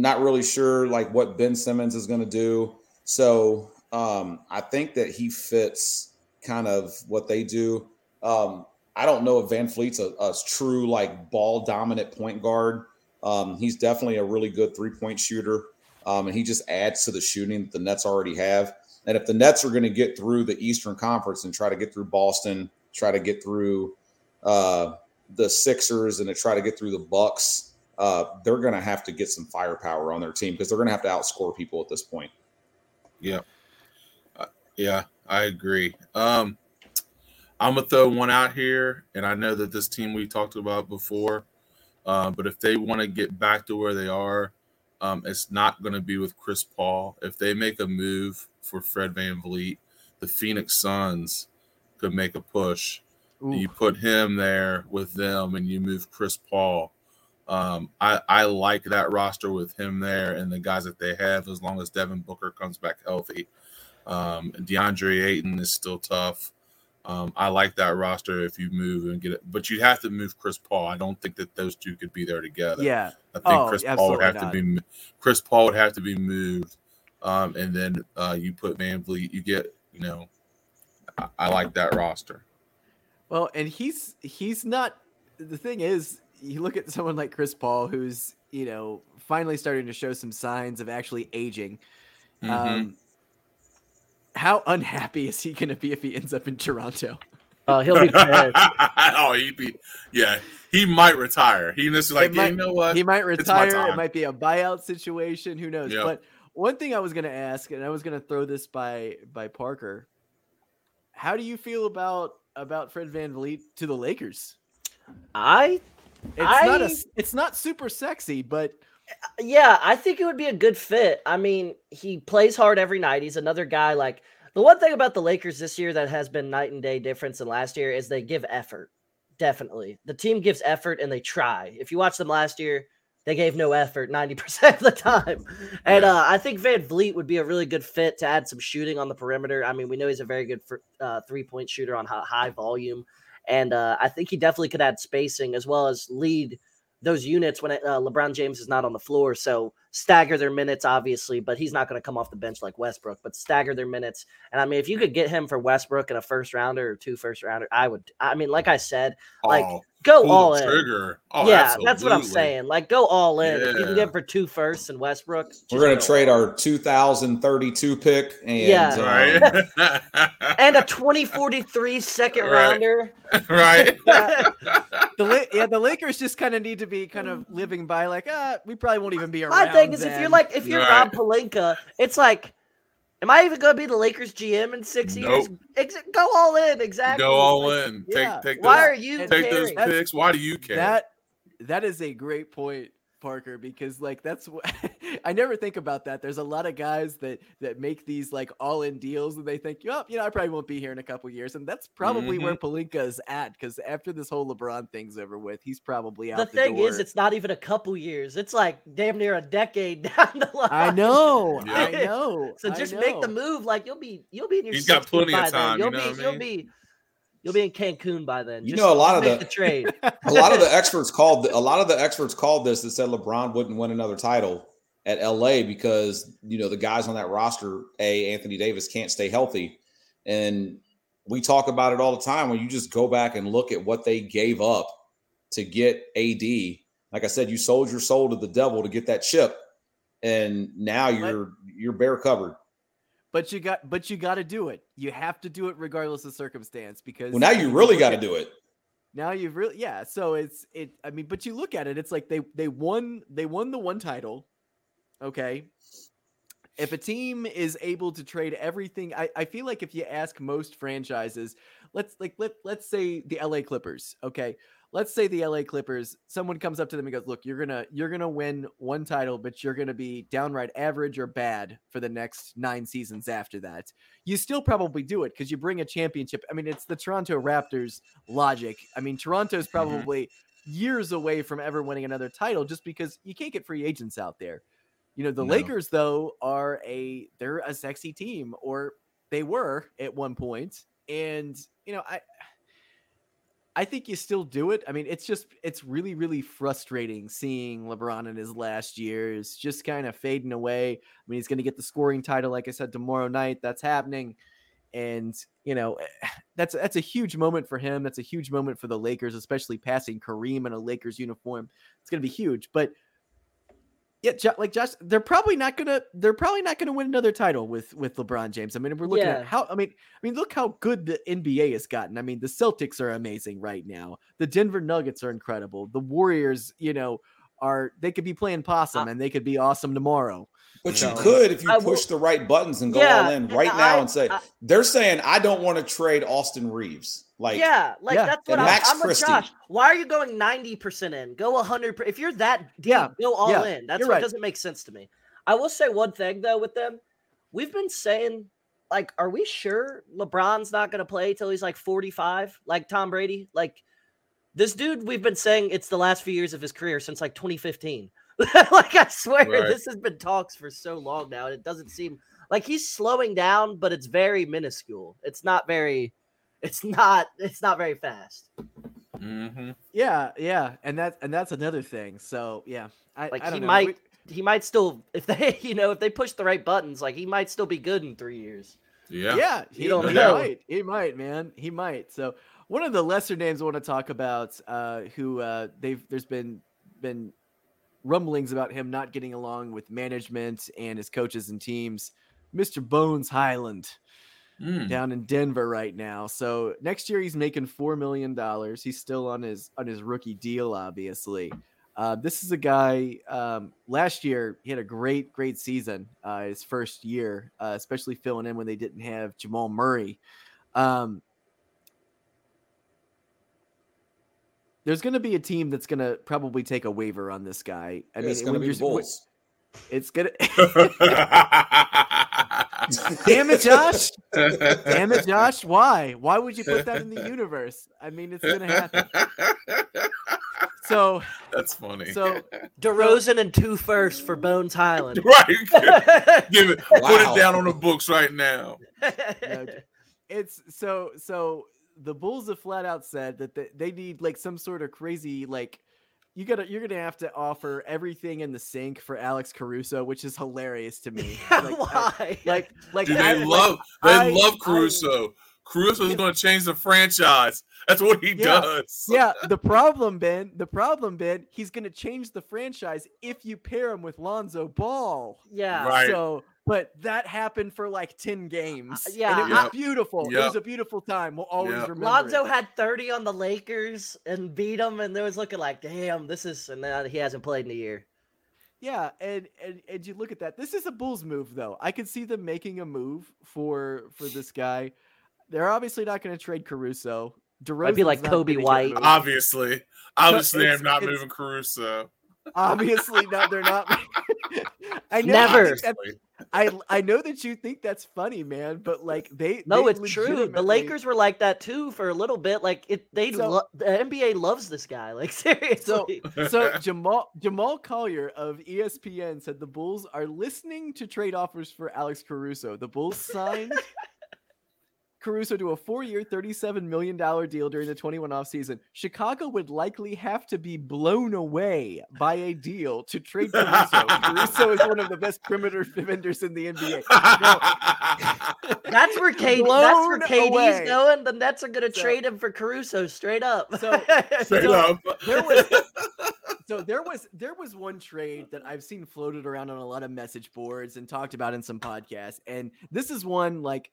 not really sure like what Ben Simmons is going to do. So, um, I think that he fits kind of what they do. Um, I don't know if VanVleet's a, a true like ball dominant point guard. Um, he's definitely a really good three point shooter, um, and he just adds to the shooting that the Nets already have. And if the Nets are going to get through the Eastern Conference and try to get through Boston, try to get through uh, the Sixers, and to try to get through the Bucks, uh, they're going to have to get some firepower on their team because they're going to have to outscore people at this point. Yeah. Uh, yeah, I agree. Um, I'm gonna throw one out here, and I know that this team we talked about before, uh, but if they want to get back to where they are, um, it's not going to be with Chris Paul. If they make a move for Fred VanVleet, the Phoenix Suns could make a push. Ooh. You put him there with them, and you move Chris Paul. Um, I, I like that roster with him there and the guys that they have, as long as Devin Booker comes back healthy. Um, DeAndre Ayton is still tough. Um, I like that roster if you move and get it, but you'd have to move Chris Paul. I don't think that those two could be there together. yeah, I think Oh, Chris Paul would have to be Chris Paul would have to be moved, um, and then uh, you put VanVleet. You get you know, I, I like that roster. Well, and he's he's not. The thing is, you look at someone like Chris Paul, who's you know finally starting to show some signs of actually aging. Mhm. Um, how unhappy is he going to be if he ends up in Toronto? Uh, he'll be pissed. oh, he'd be yeah. he might retire. He just like, might- you know what? he might retire. It might be a buyout situation. Who knows? Yeah. But one thing I was going to ask, and I was going to throw this by by Parker. How do you feel about about Fred VanVleet to the Lakers? I It's not a, I- it's not super sexy, but Yeah, I think it would be a good fit. I mean, he plays hard every night. He's another guy like the one thing about the Lakers this year that has been night and day difference than last year is they give effort. Definitely. The team gives effort and they try. If you watch them last year, they gave no effort 90% of the time. And uh, I think VanVleet would be a really good fit to add some shooting on the perimeter. I mean, we know he's a very good uh, three point shooter on high volume. And uh, I think he definitely could add spacing as well as lead those units when uh, LeBron James is not on the floor. So stagger their minutes, obviously, but he's not going to come off the bench like Westbrook, but stagger their minutes. And I mean, if you could get him for Westbrook in a first rounder or two first rounder, I would. I mean, like I said, like oh, go pull all the in. trigger. Oh, yeah, that's what I'm saying. Like go all in. If you can get him for two firsts and Westbrook, We're going go to trade our 2032 pick and Yeah. um, Right. and a 2043 second Right. rounder. right. the yeah, the Lakers just kind of need to be kind of living by like, ah, we probably won't even be around. My thing is, if you're like, if you're Right. Rob Pelinka, it's like, am I even going to be the Lakers GM in six years? Nope. Ex- go all in, exactly. Go all Like, in. yeah. Take take Why those, are you and take those caring? That's- picks. Why do you care? that that is a great point parker because like that's what i never think about that there's a lot of guys that that make these like all-in deals and they think oh you know i probably won't be here in a couple years and that's probably where Mm-hmm. Pelinka is at because after this whole lebron thing's over with he's probably out the the, thing is, it's not even a couple years. It's like damn near a decade down the line. i know i know So I just make the move. Like you'll be, you'll be in your. He's got plenty of by then. time, you You'll know be, what I you'll be, you'll be in Cancun by then. You Just know, a lot of the- the trade. a lot of the experts called a lot of the experts called this that said LeBron wouldn't win another title at LA because you know the guys on that roster, a Anthony Davis can't stay healthy, and we talk about it all the time. When you just go back and look at what they gave up to get AD, like I said, you sold your soul to the devil to get that chip, and now you're you're bare covered. But you got but you got to do it you have to do it regardless of circumstance because Well, now you really got to do it. Now you've really yeah. So it's it. I mean, but you look at it, it's like they they won they won the one title. Okay. If a team is able to trade everything, I, I feel like if you ask most franchises, let's like let let's say the LA Clippers. Okay. Let's say the LA Clippers, someone comes up to them and goes, Look, you're gonna you're gonna win one title, but you're gonna be downright average or bad for the next nine seasons after that. You still probably do it because you bring a championship. I mean, it's the Toronto Raptors logic. I mean, Toronto's mm-hmm. probably years away from ever winning another title just because you can't get free agents out there. You know, the No. Lakers though are a they're a sexy team or they were at one point and you know, I I think you still do it. I mean, it's just it's really really frustrating seeing LeBron in his last years just kind of fading away. I mean, he's going to get the scoring title like I said tomorrow night. That's happening and you know that's that's a huge moment for him. That's a huge moment for the Lakers, especially passing Kareem in a Lakers uniform. It's going to be huge. But yeah, Jo- like Josh, they're probably not gonna they're probably not gonna win another title with with LeBron James. I mean, we're looking Yeah. at how I mean, I mean, look how good the NBA has gotten. I mean, the Celtics are amazing right now. The Denver Nuggets are incredible. The Warriors, you know, are they could be playing possum Uh, and they could be awesome tomorrow. But So- you could if you I will- push the right buttons and go Yeah, all in and right now and say I- they're saying I don't want to trade Austin Reaves. Like yeah, like Yeah, that's what and I'm, Max I'm with Christie. Josh. Why are you going 90% in? Go hundred. percent If you're that deep, Yeah, go all yeah, in. That's you're what right. doesn't make sense to me. I will say one thing though with them. We've been saying like are we sure LeBron's not going to play till he's like 45 like Tom Brady? Like this dude we've been saying it's the last few years of his career since like 2015. like I swear Right. this has been talks for so long now and it doesn't seem like he's slowing down but it's very minuscule. It's not very it's not it's not very fast. hmm Yeah, yeah, and that's and that's another thing. So yeah, I Like I don't he know. might We- he might still if they you know if they push the right buttons like he might still be good in 3 years. Yeah. Yeah, he, don't he know. might. He might, man. He might. So one of the lesser names I want to talk about, uh, who uh, they've there's been been rumblings about him not getting along with management and his coaches and teams, Mr. Bones Hyland. Mm. down in Denver right now. So next year he's making four million dollars. He's still on his on his rookie deal, obviously. Uh, this is a guy. Um, last year he had a great great season. Uh, his first year, uh, especially filling in when they didn't have Jamal Murray. Um, there's going to be a team that's going to probably take a waiver on this guy. I Yeah, mean, it's going to be Bulls. it's gonna. Damn it, Josh! Damn it, Josh! Why? Why would you put that in the universe? I mean, it's gonna happen. So, That's funny. so DeRozan and two firsts for Bones Hyland. right. Give it. Put it down on the books right now. No, it's so so. The Bulls have flat out said that they, they need like some sort of crazy like. You gotta, you're gonna have to offer everything in the sink for Alex Caruso, which is hilarious to me. Like, I- Why? like, like, Dude, I- they like, love they I- love Caruso. Caruso is going to change the franchise. That's what he Yeah. does. yeah, the problem, Ben, the problem, Ben, he's going to change the franchise if you pair him with Lonzo Ball. yeah. Right. So, but that happened for like 10 games. Uh, and yeah, it was I- beautiful. It was a beautiful time. We'll always Yep. remember. Lonzo it. had 30 on the Lakers and beat them, and it was looking like, damn, this is, and now he hasn't played in a year. Yeah, and, and and you look at that. This is a Bulls move, though. I could see them making a move for for this guy. They're obviously not going to trade Caruso. I'd be like Coby White. Obviously. Obviously, it's- I'm not moving Caruso. Obviously, not. They're not. I know. Never. I, I I know that you think that's funny, man, but like they No, they it's true. The Lakers were like that too for a little bit. Like it, they So- lo- the NBA loves this guy. Like seriously. So Jamal Jamal Collier of ESPN said the Bulls are listening to trade offers for Alex Caruso. The Bulls signed Caruso to a four-year, $37 million deal during the 21 offseason. Chicago would likely have to be blown away by a deal to trade Caruso. Caruso is one of the best perimeter defenders in the NBA. that's where KD, that's where Blown KD's away. going. The Nets are gonna So- trade him for Caruso straight up. So- Straight So, up. there was so there was there was one trade that I've seen floated around on a lot of message boards and talked about in some podcasts, and this is one like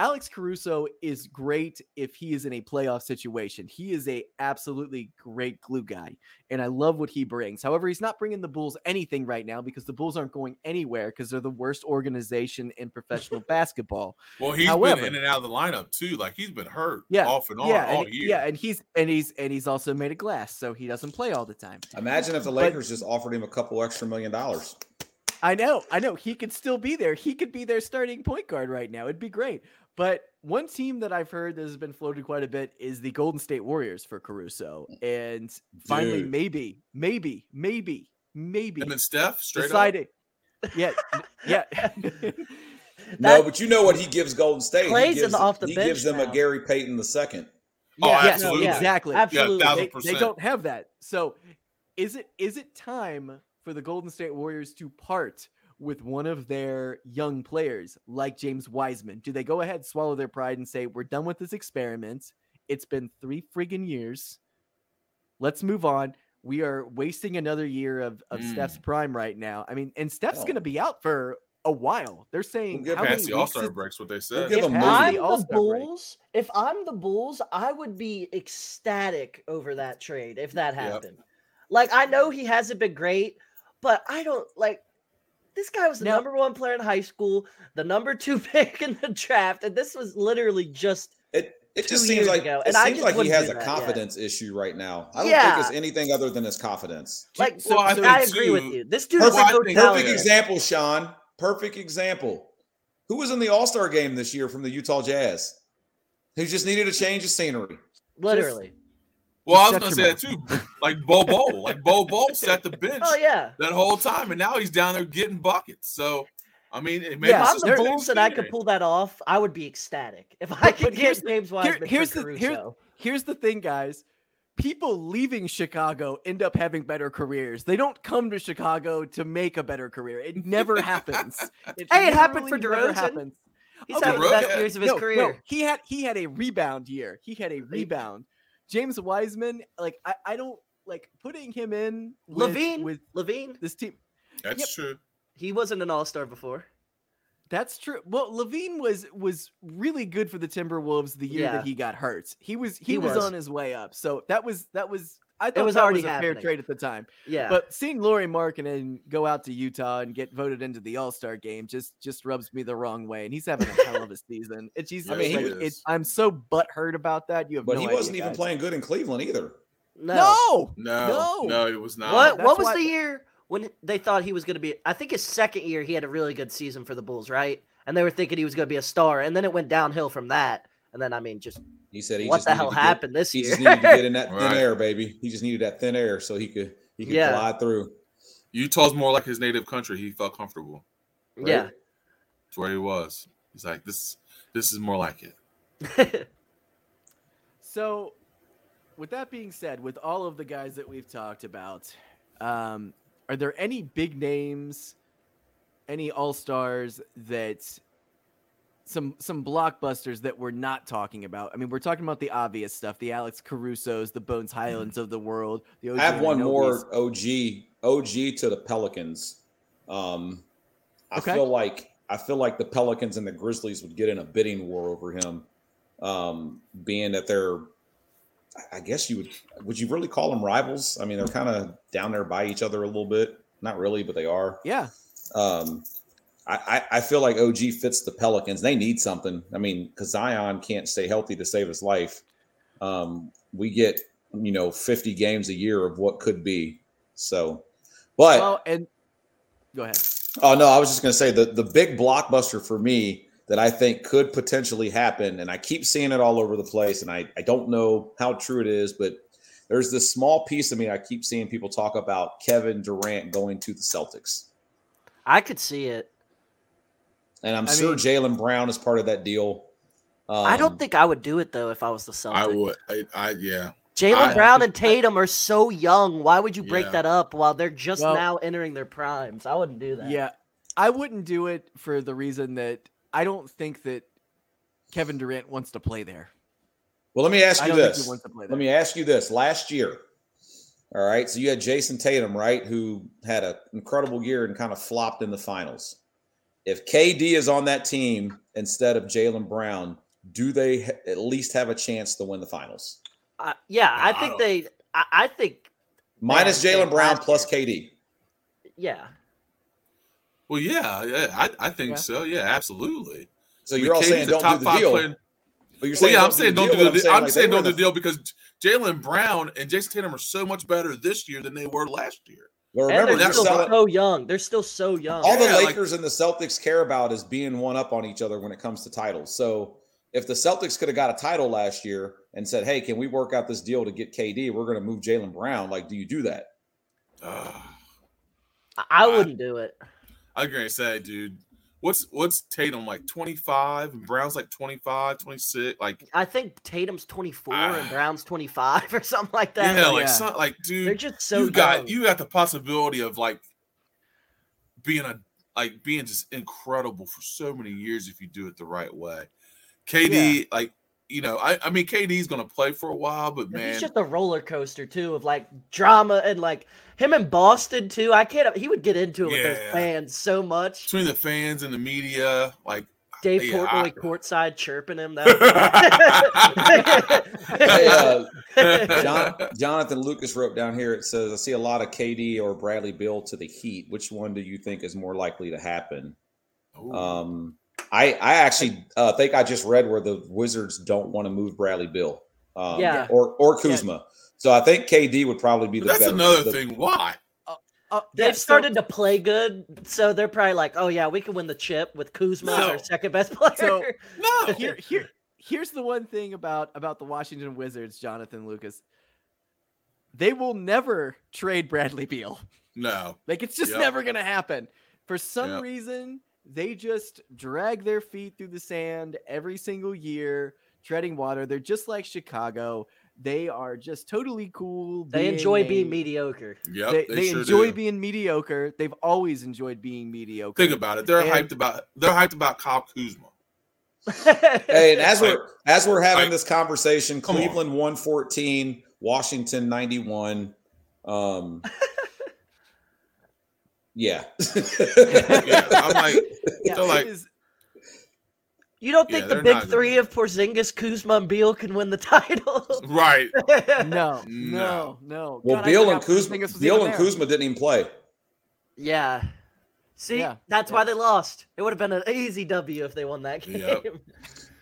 Alex Caruso is great if he is in a playoff situation. He is a absolutely great glue guy, and I love what he brings. However, he's not bringing the Bulls anything right now because the Bulls aren't going anywhere because they're the worst organization in professional basketball. Well, he's However- been in and out of the lineup too. Like he's been hurt Yeah, off and on yeah, all and, year. yeah, and he's and he's and he's also made of glass, so he doesn't play all the time. Imagine if the Lakers just offered him a couple extra million dollars. I know, I know. He could still be there. He could be their starting point guard right now. It'd be great. But one team that I've heard that has been floated quite a bit is the Golden State Warriors for Caruso. Mm. And finally, Dude. maybe, maybe, maybe, maybe Him and Steph straight up. Yeah, yeah. no, but you know what he gives Golden State? Clay's he in gives, the off the he bench gives them a. Gary Payton the second. Oh, Yeah, yes, absolutely. exactly. Absolutely. thousand They, they don't have that. So, is it is it time for the Golden State Warriors to part with one of their young players like James Wiseman? Do they go ahead, swallow their pride, and say, "We're done with this experiment. It's been three friggin' years. Let's move on." We are wasting another year of, of Steph's mm. prime right now. I mean, and Steph's Oh. going to be out for a while. They're saying give how him many Past the All Star breaks, what they We'll said. give If him If Moses. Moody. I'm the the All-Star break. Bulls, if I'm the Bulls, I would be ecstatic over that trade if that Yep. happened. Like I know he hasn't been great, but I don't like this guy was the Now- number one player in high school, the number two pick in the draft, and this was literally just It it just seems years like ago, it and I seems just like he has a that, yeah. confidence issue right now. I don't Yeah. think it's anything other than his confidence. like Well, I I, think agree with you. This dude Perfect, is a Well, I think- totality. perfect example, Sean. Perfect example. Who was in the All Star game this year from the Utah Jazz? Who just needed a change of scenery? Literally. Well, I was gonna say that too. Like Bo Bo, like Bo Bo sat the bench Oh yeah. that whole time, and now he's down there getting buckets. So, I mean, it maybe Yeah, If I'm the a Bulls and I could pull that off, I would be ecstatic. If I could but here's get the- James here- here's for the here's here's the thing, guys. People leaving Chicago end up having better careers. They don't come to Chicago to make a better career. It never happens. It Hey, it happened literally for never DeRozan. happens. He's Okay, having the Rook- best years of his No, no, career. he had he had a rebound year. He had a rebound. James Wiseman, like I, I don't like putting him in with, LaVine, with LaVine, this team. That's Yep. true. he wasn't an all star before. That's true. Well, LaVine was was really good for the Timberwolves the year Yeah. that he got hurt. He was he, He was, was. on his way up. So that was that was I thought it was that already was a fair trade at the time. Yeah. But seeing Lauri Markkanen go out to Utah and get voted into the All Star game just just rubs me the wrong way. And he's having a hell of a season. It's just I I mean, mean, he it, is. I'm so butthurt about that. You have But no he wasn't even guys. playing good in Cleveland either. no. No, No, No. no, it was not. What That's what was why- the year when they thought he was going to be I think his second year he had a really good season for the Bulls, right? And they were thinking he was going to be a star and then it went downhill from that. And then I mean just He said he what just the needed hell to get- happened this He year? just needed to get in that thin Right. air, baby. He just needed that thin air so he could he could Yeah. glide through. Utah's more like his native country. He felt comfortable. yeah. It's where he was. He's like, this this is more like it. So, with that being said, with all of the guys that we've talked about, um, are there any big names, any all stars that some some blockbusters that we're not talking about? I mean, we're talking about the obvious stuff: the Alex Caruso's, the Bones Hylands of the world. The OG I have one more OG OG to the Pelicans. Um, I Okay. feel like I feel like the Pelicans and the Grizzlies would get in a bidding war over him, um, being that they're. I guess you would. Would you really call them rivals? I mean, they're kind of down there by each other a little bit. Not really, but they are. Yeah, Um, I, I feel like OG fits the Pelicans. They need something. I mean, because Zion can't stay healthy to save his life. Um, we get you know 50 games a year of what could be. So, but well, and go ahead. oh no, I was just gonna say the the big blockbuster for me that I think could potentially happen, and I keep seeing it all over the place, and I I don't know how true it is, but there's this small piece of me I keep seeing people talk about Kevin Durant going to the Celtics. I could see it. And I'm I sure Jaylen Brown is part of that deal. Um, I don't think I would do it though if I was the Celtics. I would. I, I yeah. Jaylen Brown and Tatum are so young. Why would you break Yeah. that up while they're just Well- now entering their primes? I wouldn't do that. Yeah, I wouldn't do it for the reason that I don't think that Kevin Durant wants to play there. Well, let me ask I you don't think this. he wants to play there. Let me ask you this. Last year, all right, so you had Jayson Tatum, right, who had an incredible year and kind of flopped in the finals. If KD is on that team instead of Jaylen Brown, do they at least have a chance to win the finals? I, yeah, I No, I think they. I, I think Minus Jaylen Brown last plus KD. yeah. Well, yeah, yeah. I, I think Yeah. so. Yeah, absolutely. So I mean, you're all KD's saying a don't do the deal. player- But you're Well, yeah, I'm saying do don't the do deal, the. but I'm saying they don't do the deal because Jaylen Brown and Jayson Tatum are so much better this year than they were last year. Well, And remember, they're still selling, so young. They're still so young. all the Yeah, like- Lakers and the Celtics care about is being one up on each other when it comes to titles. So if the Celtics could have got a title last year and said, "Hey, can we work out this deal to get KD? We're going to move Jaylen Brown." Like, do you do that? Ugh. I, I wouldn't do it. I was gonna say, dude, what's what's Tatum like 25 and Brown's like 25, 26? Like, I think Tatum's 24 and Ah. Brown's 25 or something like that. yeah, Like, like, yeah. some- like, they're dude, just so you got you got the possibility of like being a like being just incredible for so many years if you do it the right way. KD, like, you know, I, I mean, KD's gonna play for a while, but man, He's just a roller coaster too of like drama and like him in Boston too. I can't. He would get into it with those fans so much. between the fans and the media, like, Dave Yeah, Portnoy I- courtside chirping him. Hey, uh, John, Jonathan Lucas wrote down here. It says, "I see a lot of KD or Bradley Beal to the Heat. Which one do you think is more likely to happen?" ooh, Um, I I actually uh, think I just read where the Wizards don't want to move Bradley Beal, um, Yeah. or or Kuzma. So I think KD would probably be but the that's better. another the- thing. Why? Uh, They've so- started to play good, so they're probably like, "Oh yeah, we can win the chip with Kuzma as No. our second best player." So- No, here here here's the one thing about about the Washington Wizards, Jonathan Lucas. They will never trade Bradley Beal. no. Like it's just Yep. never gonna happen. For some Yep. reason, they just drag their feet through the sand every single year, treading water. They're just like Chicago. They are just totally cool. they enjoy a- being mediocre. Yep, They, they, they sure enjoy do. being mediocre. They've always enjoyed being mediocre. Think about it. They're And- hyped about. They're hyped about Kyle Kuzma. Hey, and as we're as we're having like- this conversation, Come on. Cleveland one fourteen, Washington ninety one. Um, yeah, Yeah, I'm like, Yeah, they're like- it is You don't Yeah, think the big not three of Porzingis, Kuzma, and Beal can win the title? Right. No, No. no, no. Well, God, Beal and Kuzma, Porzingis was Beal and there. Kuzma didn't even play. yeah. See, Yeah, that's yeah. why they lost. It would have been an easy W if they won that game, Yep.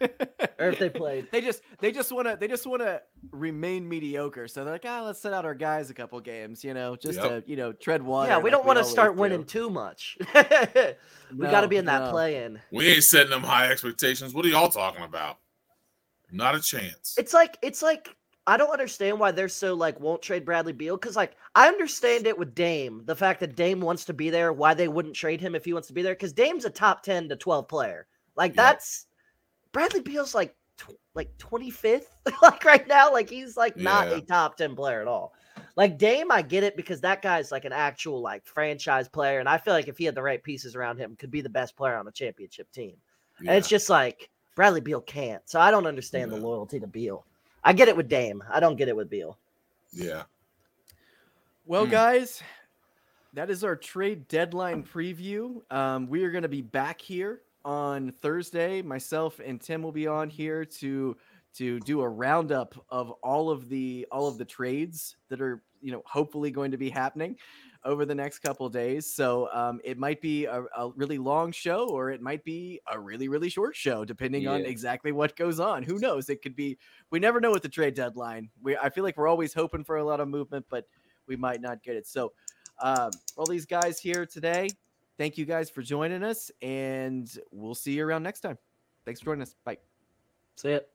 or if they played. they just they just want to they just want to remain mediocre. So they're like, ah, let's set out our guys a couple games, you know, just Yep. to you know tread water. yeah, we like don't want to always start do. winning too much. we got to be in that no. play-in. We ain't setting them high expectations. What are y'all talking about? Not a chance. It's like it's like I don't understand why they're so like won't trade Bradley Beal because like I understand it with Dame, the fact that Dame wants to be there, why they wouldn't trade him if he wants to be there because Dame's a top ten to twelve player. Like Yep. that's Bradley Beal's like tw- like twenty fifth, like right now, like he's like not Yeah. a top ten player at all. Like Dame, I get it because that guy's like an actual like franchise player, and I feel like if he had the right pieces around him, could be the best player on a championship team. And it's just like Bradley Beal can't. So I don't understand the loyalty to Beal. I get it with Dame. I don't get it with Beal. yeah. Well, Hmm. guys, that is our trade deadline preview. Um, we are going to be back here on Thursday. Myself and Tim will be on here to to do a roundup of all of the all of the trades that are you know hopefully going to be happening over the next couple of days. So um, it might be a, a really long show or it might be a really really short show, depending on exactly what goes on. Who knows? It could be. We never know with the trade deadline. We I feel like we're always hoping for a lot of movement, but we might not get it. So, um, all these guys here today, thank you guys for joining us, and we'll see you around next time. Thanks for joining us. Bye. See it.